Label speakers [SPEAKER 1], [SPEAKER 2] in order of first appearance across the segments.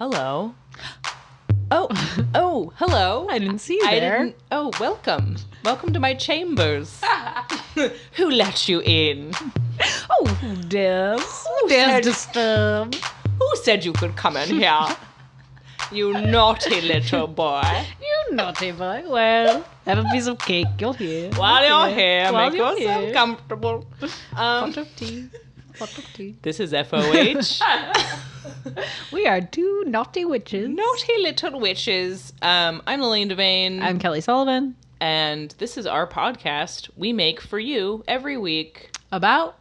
[SPEAKER 1] Hello. Oh, oh, hello.
[SPEAKER 2] I didn't see you
[SPEAKER 1] I
[SPEAKER 2] there.
[SPEAKER 1] didn't. Oh, welcome. Welcome to my chambers. Who let you in?
[SPEAKER 2] Oh, Deb.
[SPEAKER 1] said-
[SPEAKER 2] Deb disturb?
[SPEAKER 1] Who said you could come in here? You naughty little boy.
[SPEAKER 2] You naughty boy. Well, have a piece of cake. You're here.
[SPEAKER 1] While you're here,
[SPEAKER 2] While
[SPEAKER 1] make
[SPEAKER 2] you're
[SPEAKER 1] yourself
[SPEAKER 2] here.
[SPEAKER 1] comfortable. Um,
[SPEAKER 2] Pot of tea. Pot of tea.
[SPEAKER 1] this is FOH.
[SPEAKER 2] We are two naughty witches.
[SPEAKER 1] naughty little witches. Um, I'm Lillian Devane.
[SPEAKER 2] I'm Kelly Sullivan.
[SPEAKER 1] and this is our podcast we make for you every week
[SPEAKER 2] About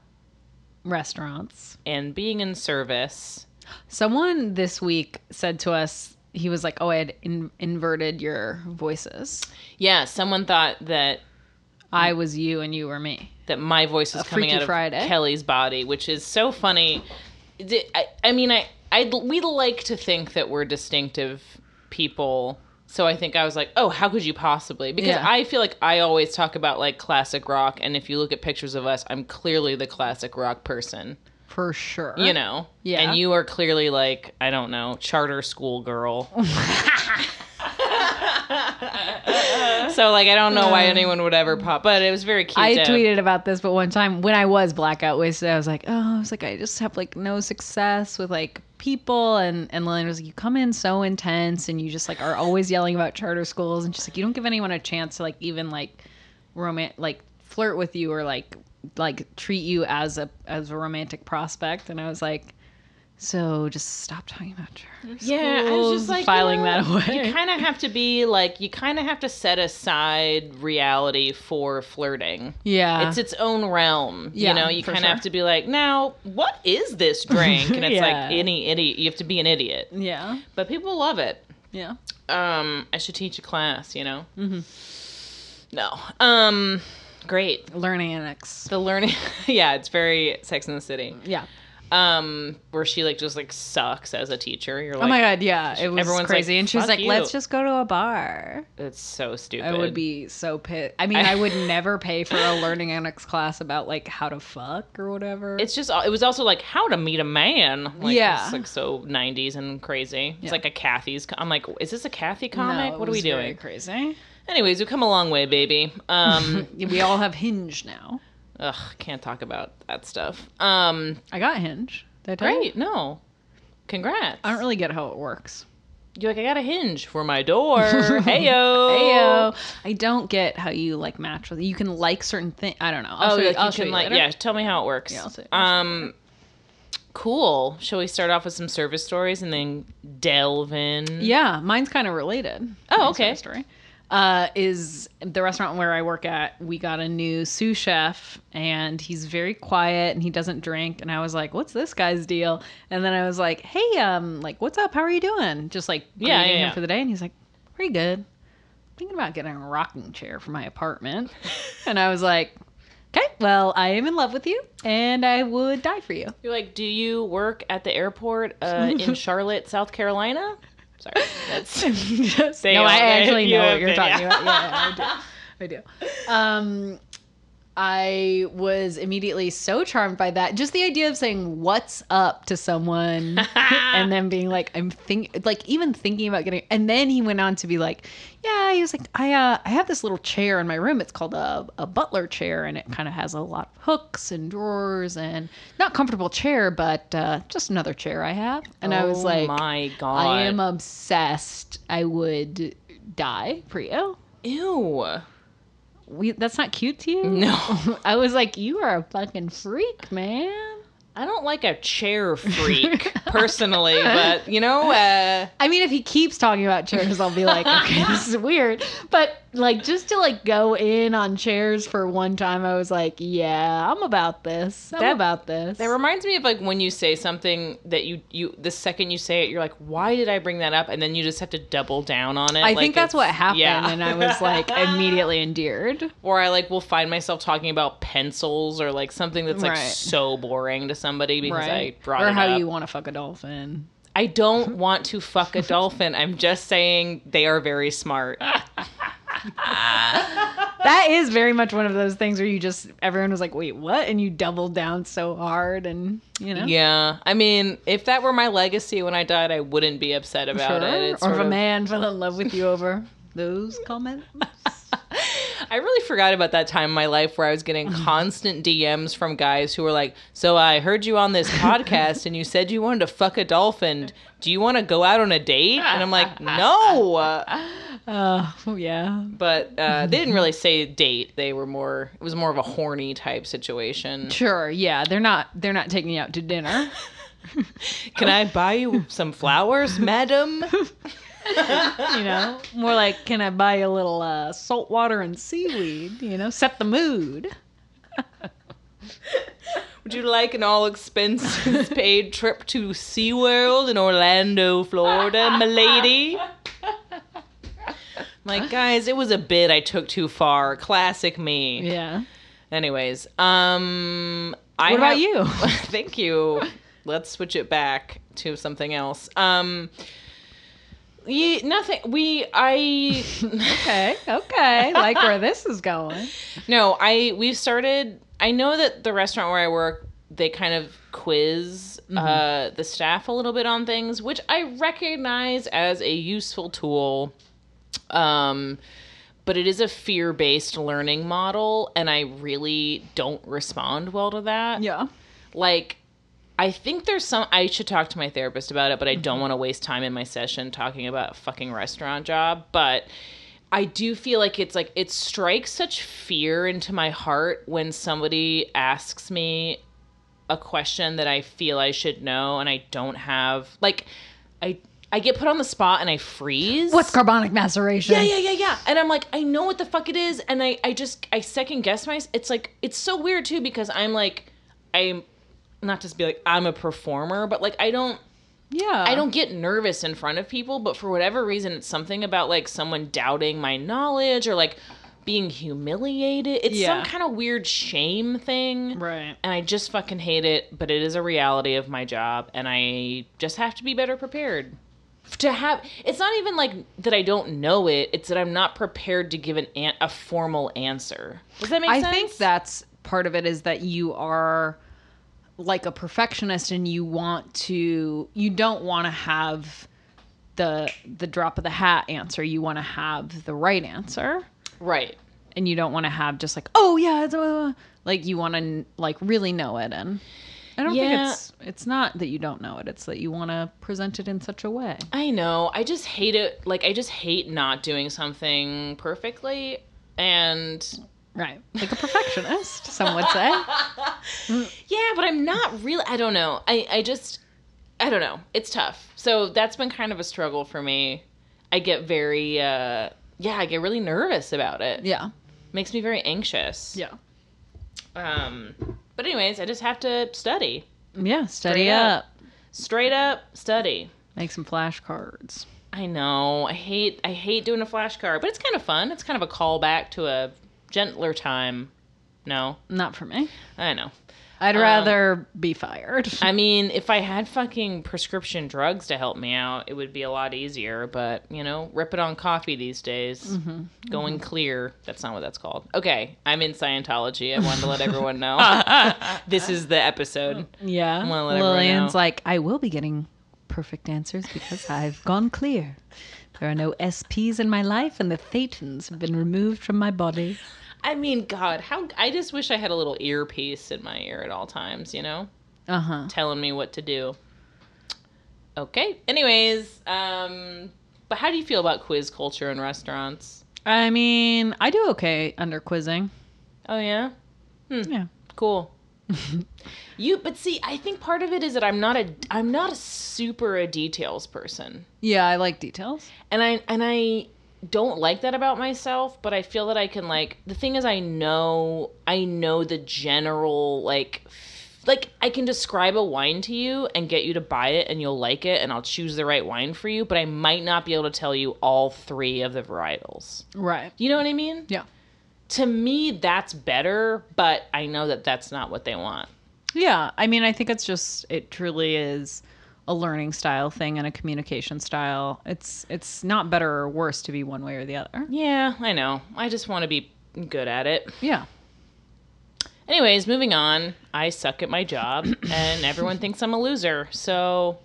[SPEAKER 2] restaurants.
[SPEAKER 1] and being in service.
[SPEAKER 2] Someone this week said to us, he was like, "Oh, I had in- inverted your voices.
[SPEAKER 1] Yeah, someone thought that
[SPEAKER 2] I was you and you were me."
[SPEAKER 1] that my voice was coming out of
[SPEAKER 2] Friday.
[SPEAKER 1] Kelly's body, which is so funny. I, I mean, I, I we like to think that we're distinctive people. So I think I was like, oh, how could you possibly? Because
[SPEAKER 2] Yeah.
[SPEAKER 1] I feel like I always talk about like classic rock, and if you look at pictures of us, I'm clearly the classic rock person.
[SPEAKER 2] For sure.
[SPEAKER 1] you know
[SPEAKER 2] Yeah.
[SPEAKER 1] and you are clearly like i don't know charter school girl so like i don't know why anyone would ever pop but it was very cute
[SPEAKER 2] I
[SPEAKER 1] to-
[SPEAKER 2] tweeted about this, but one time when I was blackout wasted, I was like, "Oh, I was like, I just have like no success with like people." And and Lillian was like, "You come in so intense, and you just like are always yelling about charter schools, and just like you don't give anyone a chance to like even like romance like flirt with you or like like treat you as a as a romantic prospect." And I was like. So just stop talking about charter
[SPEAKER 1] yeah i was
[SPEAKER 2] schools,"
[SPEAKER 1] just like
[SPEAKER 2] filing
[SPEAKER 1] you know,
[SPEAKER 2] that away.
[SPEAKER 1] you kind of have to be like you kind of have to set aside reality for flirting
[SPEAKER 2] yeah,
[SPEAKER 1] it's its own realm
[SPEAKER 2] Yeah,
[SPEAKER 1] you know you kind of
[SPEAKER 2] sure.
[SPEAKER 1] have to be like now what is this drink and it's
[SPEAKER 2] Yeah.
[SPEAKER 1] like any idiot you have to be an idiot
[SPEAKER 2] yeah,
[SPEAKER 1] but people love it
[SPEAKER 2] yeah.
[SPEAKER 1] um i should teach a class you know mm-hmm. no um great
[SPEAKER 2] Learning annex.
[SPEAKER 1] the learning yeah it's very sex in the city
[SPEAKER 2] Yeah.
[SPEAKER 1] Um where she like just like sucks as a teacher you're like
[SPEAKER 2] oh my god, yeah, it was
[SPEAKER 1] everyone's
[SPEAKER 2] crazy.
[SPEAKER 1] like,
[SPEAKER 2] and she was like,
[SPEAKER 1] you."
[SPEAKER 2] "Let's just go to a bar."
[SPEAKER 1] it's so stupid
[SPEAKER 2] I would be so pissed. I mean, I, would never pay for a learning annex class about like how to fuck or whatever.
[SPEAKER 1] it's just it was also like how to meet a man like,
[SPEAKER 2] Yeah.
[SPEAKER 1] it's like so 90s and crazy it's
[SPEAKER 2] Yeah.
[SPEAKER 1] like a kathy's i'm like is this a kathy comic
[SPEAKER 2] it
[SPEAKER 1] what are we doing
[SPEAKER 2] Crazy.
[SPEAKER 1] anyways we've come a long way baby um
[SPEAKER 2] we all have Hinge now.
[SPEAKER 1] Ugh can't talk about that stuff um
[SPEAKER 2] I got Hinge. Did I tell you?
[SPEAKER 1] Great. No. Congrats.
[SPEAKER 2] I don't really get how it works.
[SPEAKER 1] You're like, I got a hinge for my door. Heyo.
[SPEAKER 2] Heyo. I don't get how you like match with. You can like certain things. I don't know. I'll
[SPEAKER 1] Oh,
[SPEAKER 2] show you,
[SPEAKER 1] like
[SPEAKER 2] I'll
[SPEAKER 1] you
[SPEAKER 2] show
[SPEAKER 1] can
[SPEAKER 2] you
[SPEAKER 1] like
[SPEAKER 2] later.
[SPEAKER 1] yeah. Tell me how it works.
[SPEAKER 2] Yeah, I'll see- I'll
[SPEAKER 1] um, cool. Shall we start off with some service stories and then delve in?
[SPEAKER 2] Yeah, mine's kind of related.
[SPEAKER 1] Oh, okay.
[SPEAKER 2] Story. Uh, is the restaurant where I work at? We got a new sous chef, and he's very quiet and he doesn't drink. And I was like, "What's this guy's deal?" And then I was like, "Hey, um, like, what's up? How are you doing?" Just like
[SPEAKER 1] Yeah,
[SPEAKER 2] greeting
[SPEAKER 1] yeah,
[SPEAKER 2] him
[SPEAKER 1] yeah.
[SPEAKER 2] for the day, and he's like, "Pretty good." Thinking about getting a rocking chair for my apartment, and I was like, "Okay, well, I am in love with you, and I would die for you."
[SPEAKER 1] You're like, do you work at the airport uh, in Charlotte, South Carolina? Sorry, that's
[SPEAKER 2] Just-
[SPEAKER 1] They
[SPEAKER 2] no, I actually know what you're
[SPEAKER 1] been,
[SPEAKER 2] talking
[SPEAKER 1] yeah.
[SPEAKER 2] about. Yeah, yeah, I do. I do. Um, I was immediately so charmed by that. Just the idea of saying "What's up" to someone, and then being like, "I'm think," like even thinking about getting. And then he went on to be like, "Yeah," he was like, "I uh, I have this little chair in my room. It's called a a butler chair, and it kind of has a lot of hooks and drawers, and not comfortable chair, but uh, just another chair I have." And I was
[SPEAKER 1] Oh
[SPEAKER 2] like,
[SPEAKER 1] my god,
[SPEAKER 2] I am obsessed. I would die for you.
[SPEAKER 1] Ew.
[SPEAKER 2] We, that's not cute to you?
[SPEAKER 1] No.
[SPEAKER 2] I was like, you are a fucking freak, man.
[SPEAKER 1] I don't like a chair freak personally, but you know, uh,
[SPEAKER 2] I mean, if he keeps talking about chairs, I'll be like, okay, this is weird. But like, just to like go in on chairs for one time, I was like, yeah, I'm about this. I'm
[SPEAKER 1] That-
[SPEAKER 2] about this.
[SPEAKER 1] That reminds me of like when you say something that you you the second you say it, you're like, why did I bring that up? And then you just have to double down on it.
[SPEAKER 2] I
[SPEAKER 1] Like,
[SPEAKER 2] think that's what happened,
[SPEAKER 1] yeah.
[SPEAKER 2] and I was like immediately endeared.
[SPEAKER 1] or I like will find myself talking about pencils or like something that's like
[SPEAKER 2] Right.
[SPEAKER 1] so boring to somebody because I brought it up.
[SPEAKER 2] or how
[SPEAKER 1] up.
[SPEAKER 2] you want to fuck a dolphin.
[SPEAKER 1] I don't want to fuck a dolphin. I'm just saying they are very smart. that
[SPEAKER 2] is very much one of those things where you just everyone was like, "Wait, what?" and you doubled down so hard, and you know,
[SPEAKER 1] Yeah, I mean, if that were my legacy when I died, I wouldn't be upset about
[SPEAKER 2] Sure.
[SPEAKER 1] it. It's
[SPEAKER 2] or if
[SPEAKER 1] sort
[SPEAKER 2] a
[SPEAKER 1] of-
[SPEAKER 2] man fell in love with you over those comments.
[SPEAKER 1] I really forgot about that time in my life where I was getting constant DMs from guys who were like, "So I heard you on this podcast, and you said you wanted to fuck a dolphin. Do you want to go out on a date?" And I'm like, "No."
[SPEAKER 2] Uh, oh yeah,
[SPEAKER 1] But uh, they didn't really say date. They were more. It was more of a horny type situation.
[SPEAKER 2] sure, yeah. They're not they're not taking you out to dinner.
[SPEAKER 1] Can I buy you some flowers, madam?
[SPEAKER 2] You know, more like, can I buy a little uh, salt water and seaweed? You know, set the mood.
[SPEAKER 1] Would you like an all expenses paid trip to SeaWorld in Orlando, Florida, milady? Like, guys, it was a bit I took too far. Classic me.
[SPEAKER 2] Yeah.
[SPEAKER 1] Anyways, um, I
[SPEAKER 2] What about
[SPEAKER 1] have-
[SPEAKER 2] you?
[SPEAKER 1] Thank you. Let's switch it back to something else. Um, ye, nothing. We, I,
[SPEAKER 2] Okay. Okay. like where this is going.
[SPEAKER 1] no, I, we started. I know that the restaurant where I work, they kind of quiz uh, the staff a little bit on things, which I recognize as a useful tool. Um, but it is a fear based learning model, and I really don't respond well to that.
[SPEAKER 2] Yeah.
[SPEAKER 1] like I think there's some I should talk to my therapist about it, but I don't mm-hmm. want to waste time in my session talking about a fucking restaurant job, but I do feel like it's like it strikes such fear into my heart when somebody asks me a question that I feel I should know and I don't have like I I get put on the spot and I freeze.
[SPEAKER 2] What's carbonic maceration?
[SPEAKER 1] Yeah, yeah, yeah, yeah. And I'm like, I know what the fuck it is, and I, I just, I second guess myself. It's like, it's so weird too because I'm like, I'm not just be like I'm a performer, but like I don't,
[SPEAKER 2] Yeah.
[SPEAKER 1] I don't get nervous in front of people. But for whatever reason, it's something about like someone doubting my knowledge or like being humiliated. It's
[SPEAKER 2] Yeah.
[SPEAKER 1] some kind of weird shame thing.
[SPEAKER 2] Right.
[SPEAKER 1] And I just fucking hate it, but it is a reality of my job, and I just have to be better prepared. To have, it's not even like that I don't know it; it's that I'm not prepared to give an, an a formal answer. Does that make
[SPEAKER 2] I
[SPEAKER 1] sense?
[SPEAKER 2] think that's part of it is that you are like a perfectionist and you want to you don't want to have the the drop of the hat answer. You want to have the right answer.
[SPEAKER 1] right.
[SPEAKER 2] And you don't want to have just like, "Oh yeah, it's uh, like you want to like really know it." And I don't
[SPEAKER 1] Yeah.
[SPEAKER 2] think it's it's not that you don't know it. It's that you want to present it in such a way.
[SPEAKER 1] I know. I just hate it. Like I just hate not doing something perfectly, and
[SPEAKER 2] Right. Like a perfectionist, some would say.
[SPEAKER 1] Yeah, but I'm not really. I don't know. I I just I don't know. It's tough. So that's been kind of a struggle for me. I get very uh yeah, I get really nervous about it.
[SPEAKER 2] Yeah.
[SPEAKER 1] Makes me very anxious.
[SPEAKER 2] Yeah.
[SPEAKER 1] Um but anyways, I just have to study.
[SPEAKER 2] Yeah, study
[SPEAKER 1] Straight
[SPEAKER 2] up.
[SPEAKER 1] up. Straight up study.
[SPEAKER 2] Make some flashcards.
[SPEAKER 1] I know. I hate I hate doing a flashcard, but it's kind of fun. It's kind of a callback to a gentler time. No.
[SPEAKER 2] Not for me.
[SPEAKER 1] I know.
[SPEAKER 2] I'd
[SPEAKER 1] Um,
[SPEAKER 2] rather be fired.
[SPEAKER 1] I mean, if I had fucking prescription drugs to help me out, it would be a lot easier. But, you know, rip it on coffee these days. Going clear. That's not what that's called. Okay, I'm in Scientology. I wanted to let everyone know. this is the episode.
[SPEAKER 2] yeah.
[SPEAKER 1] everyone
[SPEAKER 2] Lillian's like, I will be getting perfect answers because I've gone clear. There are no SPs in my life, and the thetans have been removed from my body.
[SPEAKER 1] I mean, God, how. I just wish I had a little earpiece in my ear at all times, you know?
[SPEAKER 2] Uh huh.
[SPEAKER 1] Telling me what to do. Okay. Anyways, um, but how do you feel about quiz culture in restaurants?
[SPEAKER 2] I mean, I do okay under quizzing.
[SPEAKER 1] Oh, yeah?
[SPEAKER 2] Yeah.
[SPEAKER 1] Cool. you but see, I think part of it is that I'm not a I'm not a super a details person.
[SPEAKER 2] Yeah, I like details.
[SPEAKER 1] And I and I don't like that about myself, but I feel that I can like the thing is I know I know the general like like I can describe a wine to you and get you to buy it and you'll like it and I'll choose the right wine for you, but I might not be able to tell you all three of the varietals.
[SPEAKER 2] Right.
[SPEAKER 1] You know what I mean?
[SPEAKER 2] Yeah.
[SPEAKER 1] To me that's better, but I know that that's not what they want.
[SPEAKER 2] Yeah, I mean, I think it's just it truly is a learning style thing and a communication style. It's it's not better or worse to be one way or the other.
[SPEAKER 1] Yeah, I know. I just want to be good at it.
[SPEAKER 2] Yeah.
[SPEAKER 1] Anyways, moving on. I suck at my job, and everyone thinks I'm a loser. So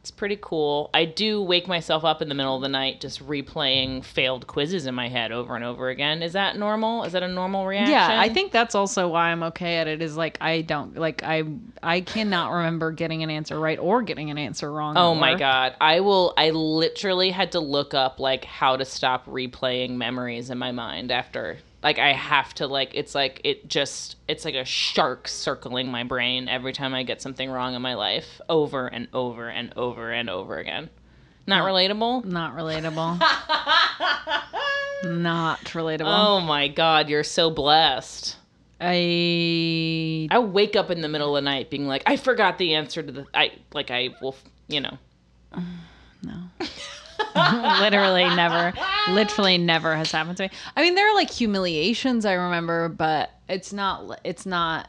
[SPEAKER 1] it's pretty cool. I do wake myself up in the middle of the night just replaying failed quizzes in my head over and over again. Is that normal? Is that a normal reaction?
[SPEAKER 2] Yeah, I think that's also why I'm okay at it. Is like I don't like I I cannot remember getting an answer right or getting an answer wrong.
[SPEAKER 1] Oh
[SPEAKER 2] at
[SPEAKER 1] my god. I will I literally had to look up like how to stop replaying memories in my mind after like I have to like it's like it just it's like a shark circling my brain every time I get something wrong in my life over and over and over and over again. Not relatable?
[SPEAKER 2] Not relatable. Not relatable.
[SPEAKER 1] Oh my god, you're so blessed.
[SPEAKER 2] I
[SPEAKER 1] I wake up in the middle of the night being like I forgot the answer to the I like I will, you know.
[SPEAKER 2] literally never literally never has happened to me. I mean there are like humiliations i remember but it's not it's not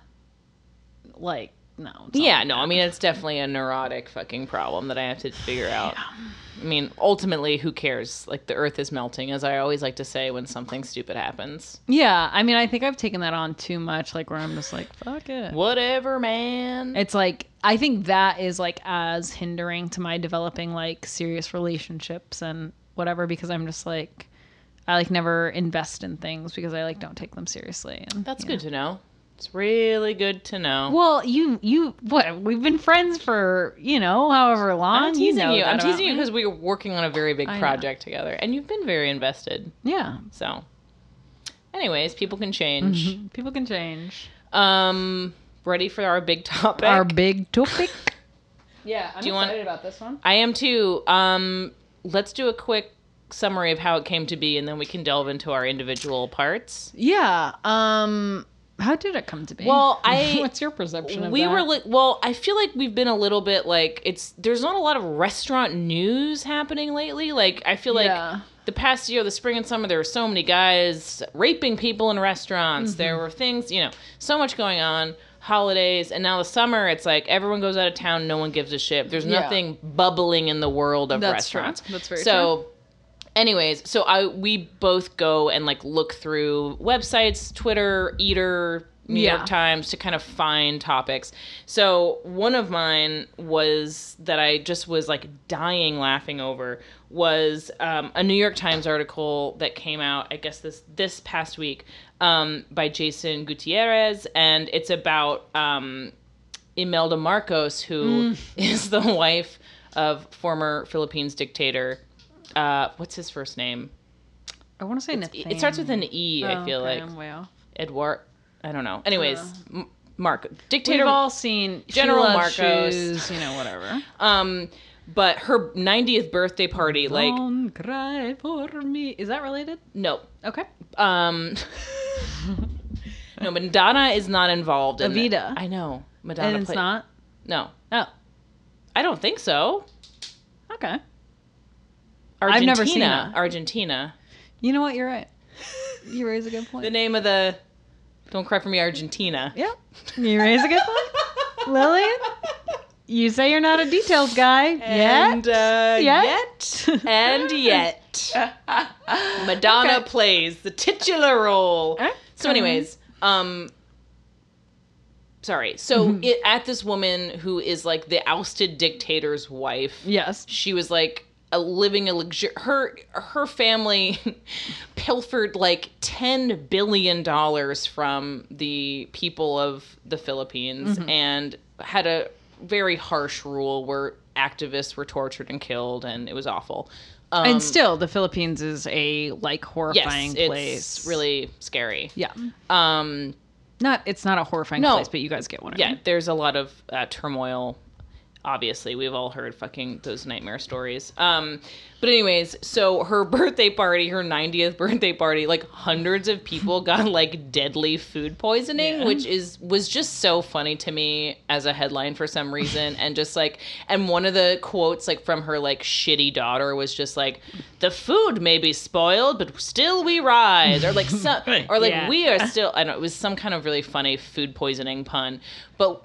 [SPEAKER 2] like no
[SPEAKER 1] Yeah,
[SPEAKER 2] like
[SPEAKER 1] no, I mean it's definitely a neurotic fucking problem that I have to figure out. I mean, ultimately, who cares? Like the Earth is melting, as I always like to say when something stupid happens.
[SPEAKER 2] yeah i mean i think i've taken that on too much like where i'm just like fuck it
[SPEAKER 1] Whatever, man.
[SPEAKER 2] it's like i think that is like as hindering to my developing like serious relationships and whatever because i'm just like i like never invest in things because i like don't take them seriously and
[SPEAKER 1] That's good to know. It's really good to know.
[SPEAKER 2] Well, you you what? We've been friends for you know however long.
[SPEAKER 1] I'm teasing
[SPEAKER 2] know
[SPEAKER 1] you. I'm teasing you because we were working on a very big
[SPEAKER 2] I know.
[SPEAKER 1] project together, and you've been very invested.
[SPEAKER 2] yeah,
[SPEAKER 1] So, anyways, people can change.
[SPEAKER 2] people can change.
[SPEAKER 1] Um, ready for our big topic?
[SPEAKER 2] Our big topic. yeah, I'm
[SPEAKER 1] Do you want-
[SPEAKER 2] about this one.
[SPEAKER 1] I am too. Um, let's do a quick summary of how it came to be, and then we can delve into our individual parts.
[SPEAKER 2] Yeah. Um. How did it come to be?
[SPEAKER 1] Well, I-
[SPEAKER 2] What's your perception of
[SPEAKER 1] we
[SPEAKER 2] that?
[SPEAKER 1] were like, well, I feel like we've been a little bit like it's. There's not a lot of restaurant news happening lately. Like I feel like.
[SPEAKER 2] Yeah.
[SPEAKER 1] The past year, the spring and summer, there were so many guys raping people in restaurants. There
[SPEAKER 2] Mm-hmm.
[SPEAKER 1] were things, you know, so much going on. Holidays, and now the summer, it's like everyone goes out of town. No one gives a shit. There's
[SPEAKER 2] Yeah.
[SPEAKER 1] nothing bubbling in the world of
[SPEAKER 2] That's true.
[SPEAKER 1] restaurants.
[SPEAKER 2] That's very
[SPEAKER 1] so anyways so i we both go and like look through websites twitter eater new
[SPEAKER 2] Yeah.
[SPEAKER 1] york times to kind of find topics so one of mine was that i just was like dying laughing over was um, a new york times article that came out i guess this this past week um, by jason gutierrez and it's about um, imelda marcos who is the wife of former philippines dictator uh, what's his first name?
[SPEAKER 2] I want to say
[SPEAKER 1] It starts with an E. I
[SPEAKER 2] Oh,
[SPEAKER 1] feel
[SPEAKER 2] okay,
[SPEAKER 1] like
[SPEAKER 2] I'm way off.
[SPEAKER 1] Edward. I don't know. Anyways,
[SPEAKER 2] Uh.
[SPEAKER 1] M- Mark dictator.
[SPEAKER 2] We've all seen
[SPEAKER 1] General Marcos.
[SPEAKER 2] shoes, you know, whatever.
[SPEAKER 1] um, but her 90th birthday party, like
[SPEAKER 2] Don't cry for me. Is that related?
[SPEAKER 1] no,
[SPEAKER 2] Okay.
[SPEAKER 1] um, no, Madonna is not involved. in it.
[SPEAKER 2] Evita.
[SPEAKER 1] I know Madonna.
[SPEAKER 2] and it's
[SPEAKER 1] played-
[SPEAKER 2] not.
[SPEAKER 1] No,
[SPEAKER 2] Oh,
[SPEAKER 1] I don't think so.
[SPEAKER 2] okay.
[SPEAKER 1] Argentina.
[SPEAKER 2] I've never seen.
[SPEAKER 1] Argentina.
[SPEAKER 2] You know what? You're right. You raise a good point.
[SPEAKER 1] The name of the. Don't cry for me, Argentina.
[SPEAKER 2] Yep. You raise a good point. Lillian, you say you're not a details guy.
[SPEAKER 1] And
[SPEAKER 2] yet.
[SPEAKER 1] uh,
[SPEAKER 2] Yet.
[SPEAKER 1] yet, and yet, Madonna
[SPEAKER 2] Okay.
[SPEAKER 1] plays the titular role. So, anyways, um, sorry. So,
[SPEAKER 2] Mm-hmm.
[SPEAKER 1] it, at this woman who is like the ousted dictator's wife,
[SPEAKER 2] yes.
[SPEAKER 1] she was like a living a luxur- her her family pilfered like 10 billion dollars from the people of the Philippines
[SPEAKER 2] Mm-hmm.
[SPEAKER 1] and had a very harsh rule where activists were tortured and killed and it was awful. Um,
[SPEAKER 2] and still, the Philippines is a like horrifying
[SPEAKER 1] yes,
[SPEAKER 2] horrifying
[SPEAKER 1] it's
[SPEAKER 2] place.
[SPEAKER 1] really scary.
[SPEAKER 2] Yeah.
[SPEAKER 1] Um
[SPEAKER 2] Not. It's not a horrifying
[SPEAKER 1] No.
[SPEAKER 2] place, but you guys get what I
[SPEAKER 1] yeah, there's a lot of uh, turmoil. Obviously, we've all heard fucking those nightmare stories. Um, but anyways, so her birthday party, her 90th birthday party, like hundreds of people got like deadly food poisoning,
[SPEAKER 2] Yeah.
[SPEAKER 1] which is was just so funny to me as a headline for some reason. and just like, and one of the quotes like from her like shitty daughter was just like, "The food may be spoiled, but still we rise," or like some, or like
[SPEAKER 2] Yeah.
[SPEAKER 1] we are still. I don't. know, It was some kind of really funny food poisoning pun, but.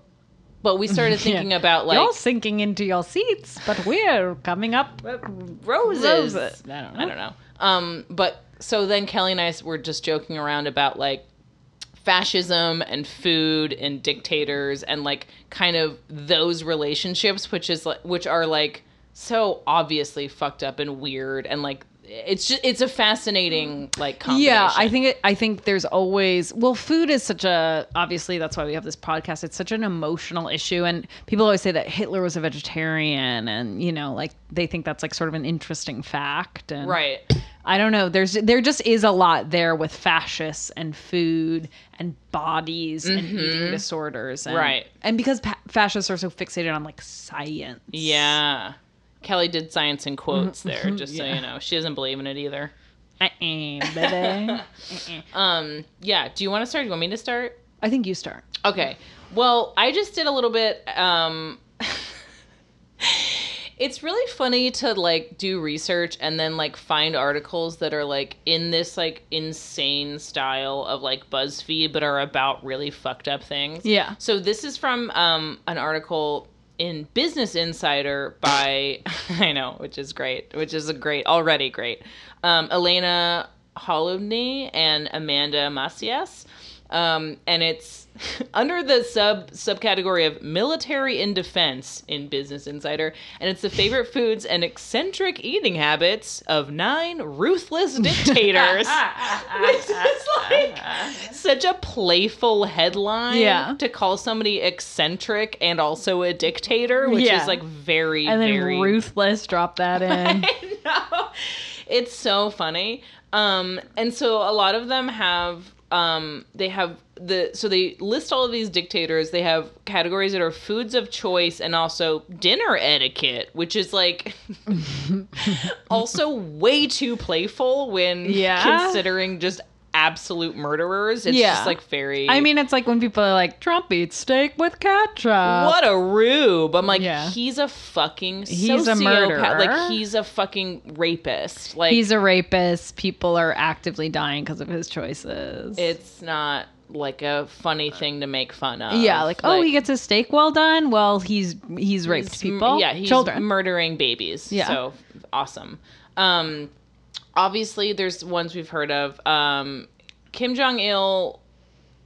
[SPEAKER 1] But we started thinking about like
[SPEAKER 2] You're sinking into your seats, but we're coming up.
[SPEAKER 1] roses.
[SPEAKER 2] Roses. I don't know.
[SPEAKER 1] I don't know. Um, but so then Kelly and I were just joking around about like fascism and food and dictators and like kind of those relationships which is like which are like so obviously fucked up and weird and like it's just it's a fascinating like
[SPEAKER 2] Yeah, I think it, I think there's always well, food is such a obviously that's why we have this podcast. It's such an emotional issue, and people always say that Hitler was a vegetarian, and you know, like they think that's like sort of an interesting fact. And
[SPEAKER 1] right
[SPEAKER 2] I don't know. There's there just is a lot there with fascists and food and bodies and eating disorders, and,
[SPEAKER 1] Mm-hmm. Right.
[SPEAKER 2] And because pa- fascists are so fixated on like science,
[SPEAKER 1] yeah Kelly did science in quotes there just so you know she doesn't believe in it either
[SPEAKER 2] baby. Uh-uh.
[SPEAKER 1] um yeah do you want to start do you want me to start
[SPEAKER 2] I think you start.
[SPEAKER 1] Okay. Well, I just did a little bit um It's really funny to like do research and then like find articles that are like in this like insane style of like BuzzFeed but are about really fucked up things.
[SPEAKER 2] Yeah.
[SPEAKER 1] So this is from um an article in Business Insider by I know, which is great, which is a great already great. Um Elena Holodny and Amanda Macias. Um, and it's under the sub subcategory of military in defense in Business Insider, and it's the favorite foods and eccentric eating habits of nine ruthless dictators. Which is like such a playful headline
[SPEAKER 2] Yeah.
[SPEAKER 1] to call somebody eccentric and also a dictator, which
[SPEAKER 2] Yeah.
[SPEAKER 1] is like very
[SPEAKER 2] And then
[SPEAKER 1] very
[SPEAKER 2] ruthless, drop that in.
[SPEAKER 1] I know. It's so funny. Um, and so a lot of them have um, they have the so they list all of these dictators. They have categories that are foods of choice and also dinner etiquette, which is like also way too playful when
[SPEAKER 2] Yeah.
[SPEAKER 1] considering just absolute murderers. It's
[SPEAKER 2] Yeah.
[SPEAKER 1] just like very
[SPEAKER 2] I mean, it's like when people are like, Trump eats steak with ketchup.
[SPEAKER 1] what a rube. I'm like,
[SPEAKER 2] Yeah.
[SPEAKER 1] he's a fucking
[SPEAKER 2] He's a
[SPEAKER 1] sociopath.
[SPEAKER 2] murderer.
[SPEAKER 1] Like he's a fucking rapist. Like
[SPEAKER 2] He's a rapist. People are actively dying because of his choices.
[SPEAKER 1] it's not like a funny thing to make fun of.
[SPEAKER 2] yeah, like, oh, he gets his steak well done. Well, he's he's raped
[SPEAKER 1] he's-
[SPEAKER 2] people.
[SPEAKER 1] Yeah, he's
[SPEAKER 2] children.
[SPEAKER 1] murdering babies.
[SPEAKER 2] Yeah.
[SPEAKER 1] so awesome. Um, obviously, there's ones we've heard of. Um, Kim Jong Il,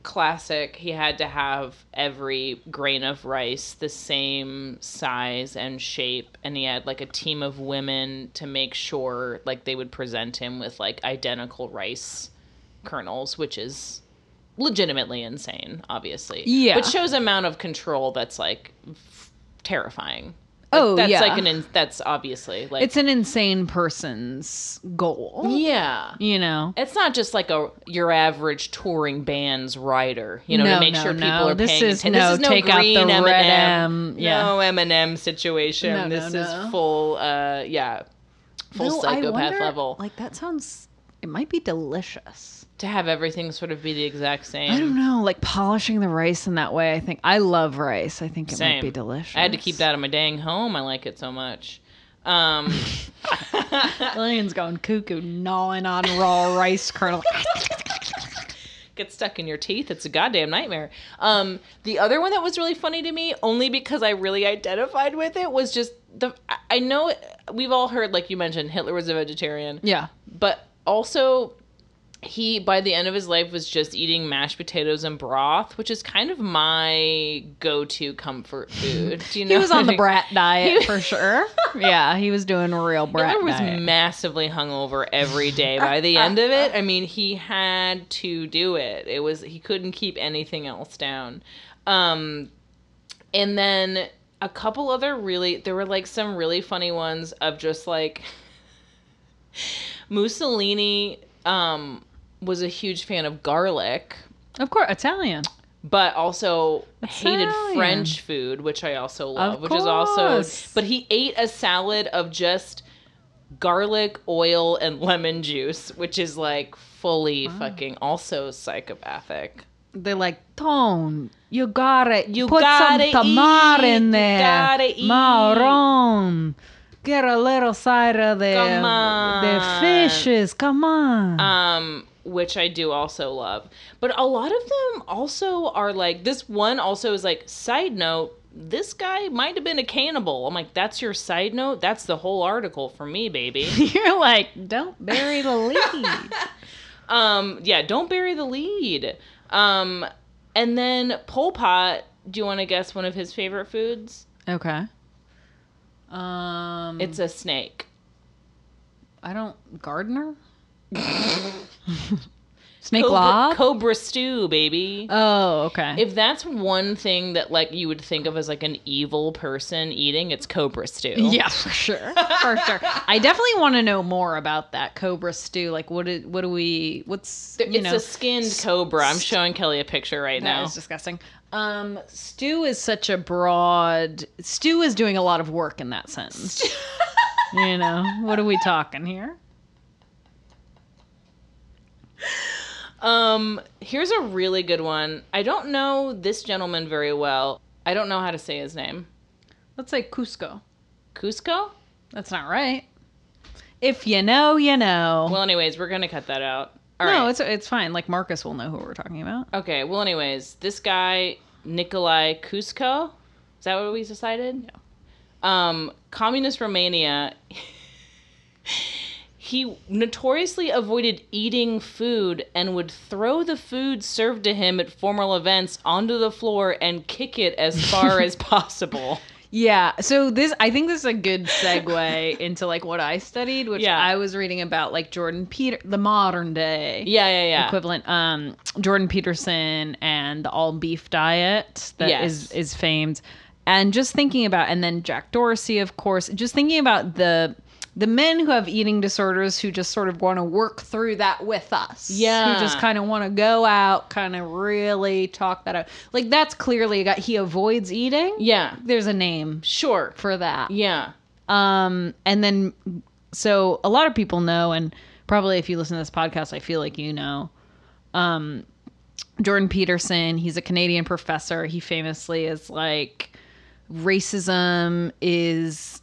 [SPEAKER 1] classic. He had to have every grain of rice the same size and shape, and he had like a team of women to make sure like they would present him with like identical rice kernels, which is legitimately insane, obviously.
[SPEAKER 2] Yeah.
[SPEAKER 1] But shows amount of control that's like f- terrifying.
[SPEAKER 2] Oh,
[SPEAKER 1] that's
[SPEAKER 2] yeah.
[SPEAKER 1] like an in- that's obviously like
[SPEAKER 2] it's an insane person's goal.
[SPEAKER 1] yeah.
[SPEAKER 2] You know.
[SPEAKER 1] It's not just like a your average touring band's rider, you know,
[SPEAKER 2] No,
[SPEAKER 1] to make
[SPEAKER 2] no,
[SPEAKER 1] sure people
[SPEAKER 2] no.
[SPEAKER 1] are
[SPEAKER 2] This
[SPEAKER 1] paying
[SPEAKER 2] is-
[SPEAKER 1] attention.
[SPEAKER 2] no,
[SPEAKER 1] this is no
[SPEAKER 2] take out the
[SPEAKER 1] green
[SPEAKER 2] red
[SPEAKER 1] M&M,
[SPEAKER 2] M, yeah.
[SPEAKER 1] no M&M situation. This is full, uh, yeah, full psychopath
[SPEAKER 2] wonder,
[SPEAKER 1] level.
[SPEAKER 2] Like that sounds. It might be delicious.
[SPEAKER 1] To have everything sort of be the exact same.
[SPEAKER 2] I don't know, like polishing the rice in that way. I think I love rice. I think it
[SPEAKER 1] Same.
[SPEAKER 2] might be delicious.
[SPEAKER 1] I had to keep that in my dang home. I like it so much. Um,
[SPEAKER 2] Lillian's going cuckoo, gnawing on raw rice kernel.
[SPEAKER 1] get stuck in your teeth. It's a goddamn nightmare. Um, the other one that was really funny to me, only because I really identified with it, was just the. I- I know we've all heard, like you mentioned, Hitler was a vegetarian,
[SPEAKER 2] yeah,
[SPEAKER 1] but also he by the end of his life was just eating mashed potatoes and broth, which is kind of my go-to comfort food. Do you know?
[SPEAKER 2] he was on the brat diet for sure. Yeah, he was doing real brat
[SPEAKER 1] Hitler was
[SPEAKER 2] diet.
[SPEAKER 1] massively hungover every day. By the end of it, I mean he had to do it. It was he couldn't keep anything else down. Um, and then a couple other really there were like some really funny ones of just like Mussolini um was a huge fan of garlic
[SPEAKER 2] of course, Italian.
[SPEAKER 1] but also hated French food, which I also love,
[SPEAKER 2] Of
[SPEAKER 1] which is also but he ate a salad of just garlic, oil, and lemon juice, which is like fully fucking also psychopathic.
[SPEAKER 2] They're like, Tone, you gotta,
[SPEAKER 1] You
[SPEAKER 2] put
[SPEAKER 1] gotta
[SPEAKER 2] some tamar in
[SPEAKER 1] you
[SPEAKER 2] there.
[SPEAKER 1] gotta eat."
[SPEAKER 2] Maron. Get a little side of the, the fishes. Come on.
[SPEAKER 1] um which I do also love. But a lot of them also are like this one also is like side note this guy might have been a cannibal. I'm like, that's your side note? That's the whole article for me, baby.
[SPEAKER 2] You're like, don't bury the lead.
[SPEAKER 1] um, yeah, don't bury the lead. Um, and then Pol Pot, do you want to guess one of his favorite foods?
[SPEAKER 2] okay. Um,
[SPEAKER 1] It's a snake.
[SPEAKER 2] I don't gardener. Snake
[SPEAKER 1] Cobra,
[SPEAKER 2] lob.
[SPEAKER 1] cobra stew, baby.
[SPEAKER 2] oh, okay.
[SPEAKER 1] if that's one thing that like you would think of as like an evil person eating, it's cobra stew.
[SPEAKER 2] yeah, for sure, for sure. I definitely want to know more about that cobra stew. Like, what? Did, what do we? What's you
[SPEAKER 1] it's
[SPEAKER 2] know?
[SPEAKER 1] a skinned cobra. I'm showing Kelly a picture right
[SPEAKER 2] That
[SPEAKER 1] now.
[SPEAKER 2] is disgusting. Um, stew is such a broad. Stew is doing a lot of work in that sentence. you know, what are we talking here?
[SPEAKER 1] Um, here's a really good one. I don't know this gentleman very well. I don't know how to say his name.
[SPEAKER 2] Let's say Cusco.
[SPEAKER 1] Cusco?
[SPEAKER 2] That's not right. If you know, you know.
[SPEAKER 1] Well, anyways, we're gonna cut that out. All
[SPEAKER 2] no,
[SPEAKER 1] right.
[SPEAKER 2] it's it's fine. Like Marcus will know who we're talking about.
[SPEAKER 1] Okay. Well, anyways, this guy Nikolai Cusco. Is that what we decided? No. Um, communist Romania. he notoriously avoided eating food and would throw the food served to him at formal events onto the floor and kick it as far as possible.
[SPEAKER 2] Yeah. So this, I think this is a good segue into like what I studied, which
[SPEAKER 1] Yeah.
[SPEAKER 2] I was reading about like Jordan Peter, the modern day
[SPEAKER 1] Yeah, yeah, yeah.
[SPEAKER 2] equivalent, um, Jordan Peterson and the all beef diet that is
[SPEAKER 1] Yes.
[SPEAKER 2] is famed, and just thinking about, and then Jack Dorsey, of course, just thinking about the. The men who have eating disorders who just sort of want to work through that with us.
[SPEAKER 1] Yeah.
[SPEAKER 2] Who just kind of want to go out, kind of really talk that out. Like, that's clearly a guy. He avoids eating.
[SPEAKER 1] Yeah.
[SPEAKER 2] There's a name
[SPEAKER 1] Sure.
[SPEAKER 2] for that.
[SPEAKER 1] Yeah.
[SPEAKER 2] Um, and then, so a lot of people know, and probably if you listen to this podcast, I feel like you know. Um, Jordan Peterson, he's a Canadian professor. He famously is like, racism is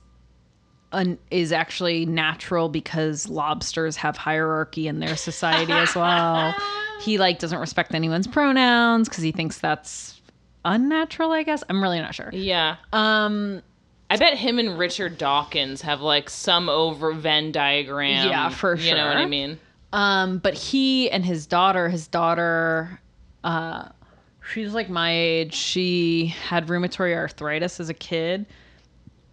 [SPEAKER 2] un, is actually natural because lobsters have hierarchy in their society as well. He like doesn't respect anyone's pronouns because he thinks that's unnatural. I guess I'm really not sure.
[SPEAKER 1] Yeah.
[SPEAKER 2] Um,
[SPEAKER 1] I bet him and Richard Dawkins have like some over Venn diagram.
[SPEAKER 2] Yeah, for sure.
[SPEAKER 1] You know what I mean?
[SPEAKER 2] Um, but he and his daughter, his daughter, uh, she's like my age. She had rheumatoid arthritis as a kid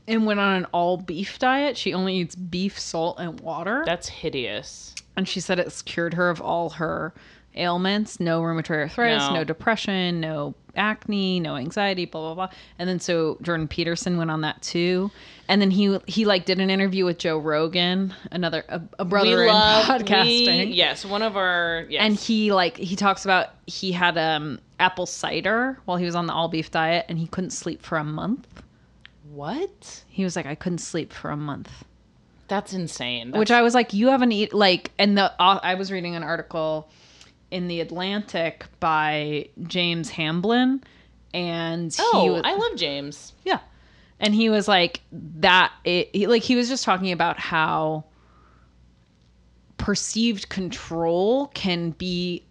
[SPEAKER 2] and went on an all beef diet. She only eats beef, salt, and water.
[SPEAKER 1] That's hideous.
[SPEAKER 2] and she said it's cured her of all her ailments no rheumatoid arthritis,
[SPEAKER 1] No.
[SPEAKER 2] no, depression, no acne, no anxiety, blah blah blah. And then so Jordan Peterson went on that too. And then he he like did an interview with Joe Rogan, another a, a brother
[SPEAKER 1] we
[SPEAKER 2] in
[SPEAKER 1] love
[SPEAKER 2] podcasting.
[SPEAKER 1] we- yes, one of our yes.
[SPEAKER 2] And he like he talks about he had um apple cider while he was on the all beef diet and he couldn't sleep for a month.
[SPEAKER 1] What?
[SPEAKER 2] He was like I couldn't sleep for a month.
[SPEAKER 1] That's insane. That's,
[SPEAKER 2] Which I was like you haven't eat like and the uh, I was reading an article in the Atlantic by James Hamblin and
[SPEAKER 1] oh,
[SPEAKER 2] he was,
[SPEAKER 1] I love James.
[SPEAKER 2] yeah. And he was like that it he, like he was just talking about how perceived control can be